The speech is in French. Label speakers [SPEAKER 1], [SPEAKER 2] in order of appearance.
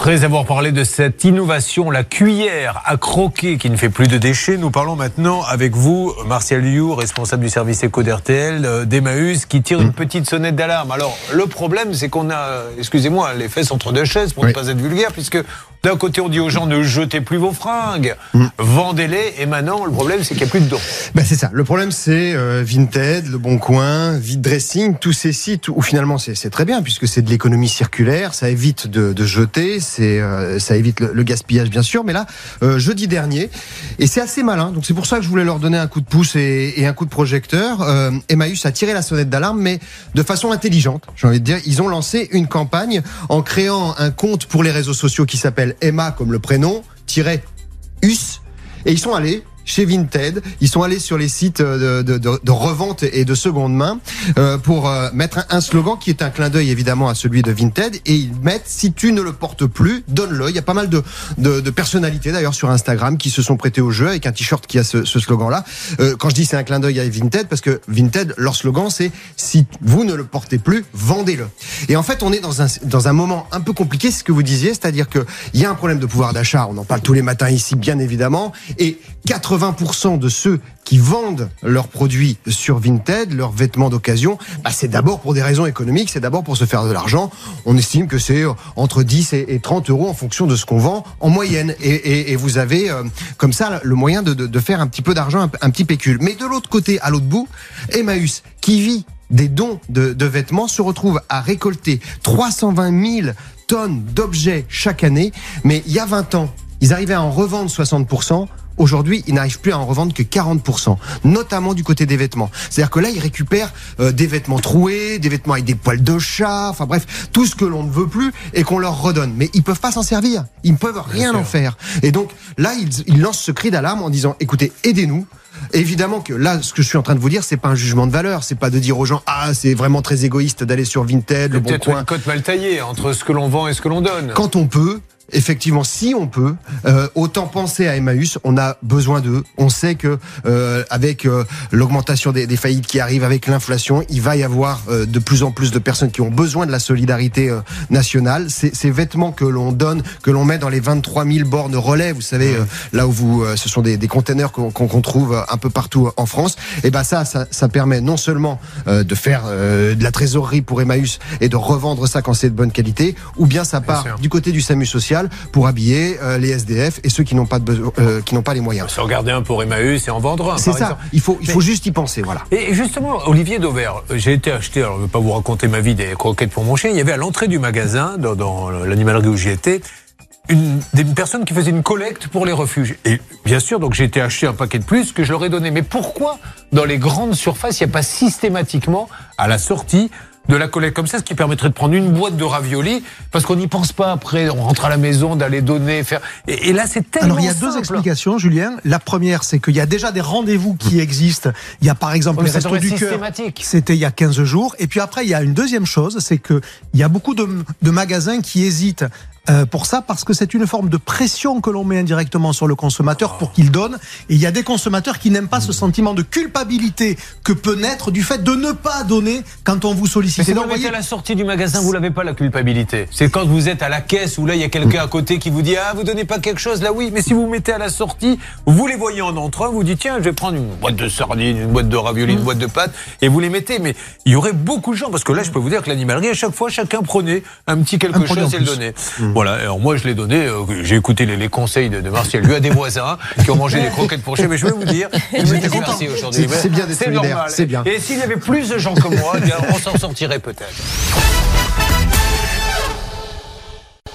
[SPEAKER 1] Après avoir parlé de cette innovation, la cuillère à croquer qui ne fait plus de déchets, nous parlons maintenant avec vous, Martial You, responsable du service éco d'RTL, euh, d'Emmaüs, qui tire une petite sonnette d'alarme. Alors, le problème, c'est qu'on a, excusez-moi, les fesses entre deux chaises, pour ne pas être vulgaire, puisque d'un côté, on dit aux gens ne jetez plus vos fringues, mm. vendez-les, et maintenant, le problème, c'est qu'il n'y a plus de dons.
[SPEAKER 2] Ben c'est ça. Le problème, c'est euh, Vinted, Le Bon Coin, Vide Dressing, tous ces sites où finalement, c'est très bien, puisque c'est de l'économie circulaire, ça évite de, de jeter, euh, ça évite le, gaspillage, bien sûr. Mais là, euh, jeudi dernier, et c'est assez malin, donc c'est pour ça que je voulais leur donner un coup de pouce et, et un coup de projecteur. Euh, Emmaüs a tiré la sonnette d'alarme, mais de façon intelligente, j'ai envie de dire. Ils ont lancé une campagne en créant un compte pour les réseaux sociaux qui s'appelle Emma comme le prénom, tiré US, et ils sont allés chez Vinted. Ils sont allés sur les sites de, de, revente et de seconde main euh, pour euh, mettre un, slogan qui est un clin d'œil évidemment à celui de Vinted et ils mettent si tu ne le portes plus, donne-le. Il y a pas mal de, personnalités d'ailleurs sur Instagram qui se sont prêtées au jeu avec un t-shirt qui a ce, slogan-là. Euh, quand je dis c'est un clin d'œil à Vinted parce que Vinted leur slogan c'est si vous ne le portez plus, vendez-le. Et en fait on est dans un moment un peu compliqué, ce que vous disiez, c'est-à-dire que il y a un problème de pouvoir d'achat. On en parle tous les matins ici bien évidemment et 80% de ceux qui vendent leurs produits sur Vinted, leurs vêtements d'occasion, bah c'est d'abord pour des raisons économiques, c'est d'abord pour se faire de l'argent. On estime que c'est euh, entre 10 et 30 euros en fonction de ce qu'on vend en moyenne. Et, vous avez euh, comme ça le moyen de, faire un petit peu d'argent, un, petit pécule. Mais de l'autre côté, à l'autre bout, Emmaüs, qui vit des dons de vêtements, se retrouve à récolter 320 000 tonnes d'objets chaque année. Mais il y a 20 ans, ils arrivaient à en revendre 60%. Aujourd'hui, ils n'arrivent plus à en revendre que 40%, notamment du côté des vêtements. C'est-à-dire que là, ils récupèrent euh, des vêtements troués, des vêtements avec des poils de chat, enfin bref, tout ce que l'on ne veut plus et qu'on leur redonne. Mais ils peuvent pas s'en servir, ils ne peuvent rien en faire. Et donc là, ils, ils lancent ce cri d'alarme en disant, écoutez, aidez-nous. Évidemment que là, ce que je suis en train de vous dire, c'est pas un jugement de valeur, c'est pas de dire aux gens ah c'est vraiment très égoïste d'aller sur Vinted, le bon coin.
[SPEAKER 1] une cote mal taillée entre ce que l'on vend et ce que l'on donne.
[SPEAKER 2] Quand on peut, effectivement, si on peut, euh, autant penser à Emmaüs. On a besoin d'eux. On sait que euh, avec euh, l'augmentation des, des, faillites qui arrive, avec l'inflation, il va y avoir euh, de plus en plus de personnes qui ont besoin de la solidarité euh, nationale. Ces, ces, vêtements que l'on donne, que l'on met dans les 23 000 bornes relais, vous savez, là où vous, ce sont des, des containers qu'on qu'on trouve un peu partout en France. Et eh ben ça, ça, ça permet non seulement de faire de la trésorerie pour Emmaüs et de revendre ça quand c'est de bonne qualité, ou bien ça part du côté du SAMU social pour habiller euh, les SDF et ceux qui n'ont pas, de euh, qui n'ont pas les moyens.
[SPEAKER 1] Se regarder un pour Emmaüs et en vendre un.
[SPEAKER 2] C'est ça. Il faut, il faut juste y penser, voilà.
[SPEAKER 1] Et justement, Olivier Dauvert, j'ai été acheter, alors je ne vais pas vous raconter ma vie des croquettes pour mon chien. Il y avait à l'entrée du magasin, dans, dans l'animalerie où j'y étais, une, des personnes qui faisaient une collecte pour les refuges. Et bien sûr, donc j'ai été acheter un paquet de plus que je leur ai donné. Mais pourquoi dans les grandes surfaces, il n'y a pas systématiquement à la sortie de la collecte comme ça, ce qui permettrait de prendre une boîte de raviolis, parce qu'on n'y pense pas après, on rentre à la maison, d'aller donner, faire. Et, là, c'est tellement.
[SPEAKER 3] Alors, il y a deux explications, Julien. La première, c'est qu'il y a déjà des rendez-vous qui existent. Il y a par exemple les restos du cœur. C'était il y a 15 jours. Et puis après, il y a une deuxième chose, c'est qu'il y a beaucoup de, de magasins qui hésitent euh, pour ça parce que c'est une forme de pression que l'on met indirectement sur le consommateur pour qu'il donne. Et il y a des consommateurs qui n'aiment pas ce sentiment de culpabilité que peut naître du fait de ne pas donner quand on vous sollicite.
[SPEAKER 1] Mais vous voyez... à la sortie du magasin, vous l'avez pas la culpabilité. C'est quand vous êtes à la caisse où là il y a quelqu'un à côté qui vous dit ah vous donnez pas quelque chose là oui. Mais si vous, vous mettez à la sortie, vous les voyez en entrant, vous dites tiens je vais prendre une boîte de sardines, une boîte de raviolis, une mm. boîte de pâtes et vous les mettez. Mais il y aurait beaucoup de gens parce que là je peux vous dire que l'animalerie à chaque fois chacun prenait un petit quelque chose et le donnait. Mm. Voilà. Alors moi, je l'ai donné. Euh, j'ai écouté les, conseils de, Martial. Lui a des voisins qui ont mangé des croquettes pour chez. Mais je vais vous dire,
[SPEAKER 2] C'est bien d'être solidaire. C'est bien.
[SPEAKER 1] Et s'il y avait plus de gens comme moi, eh on s'en sortirait peut-être.